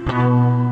Música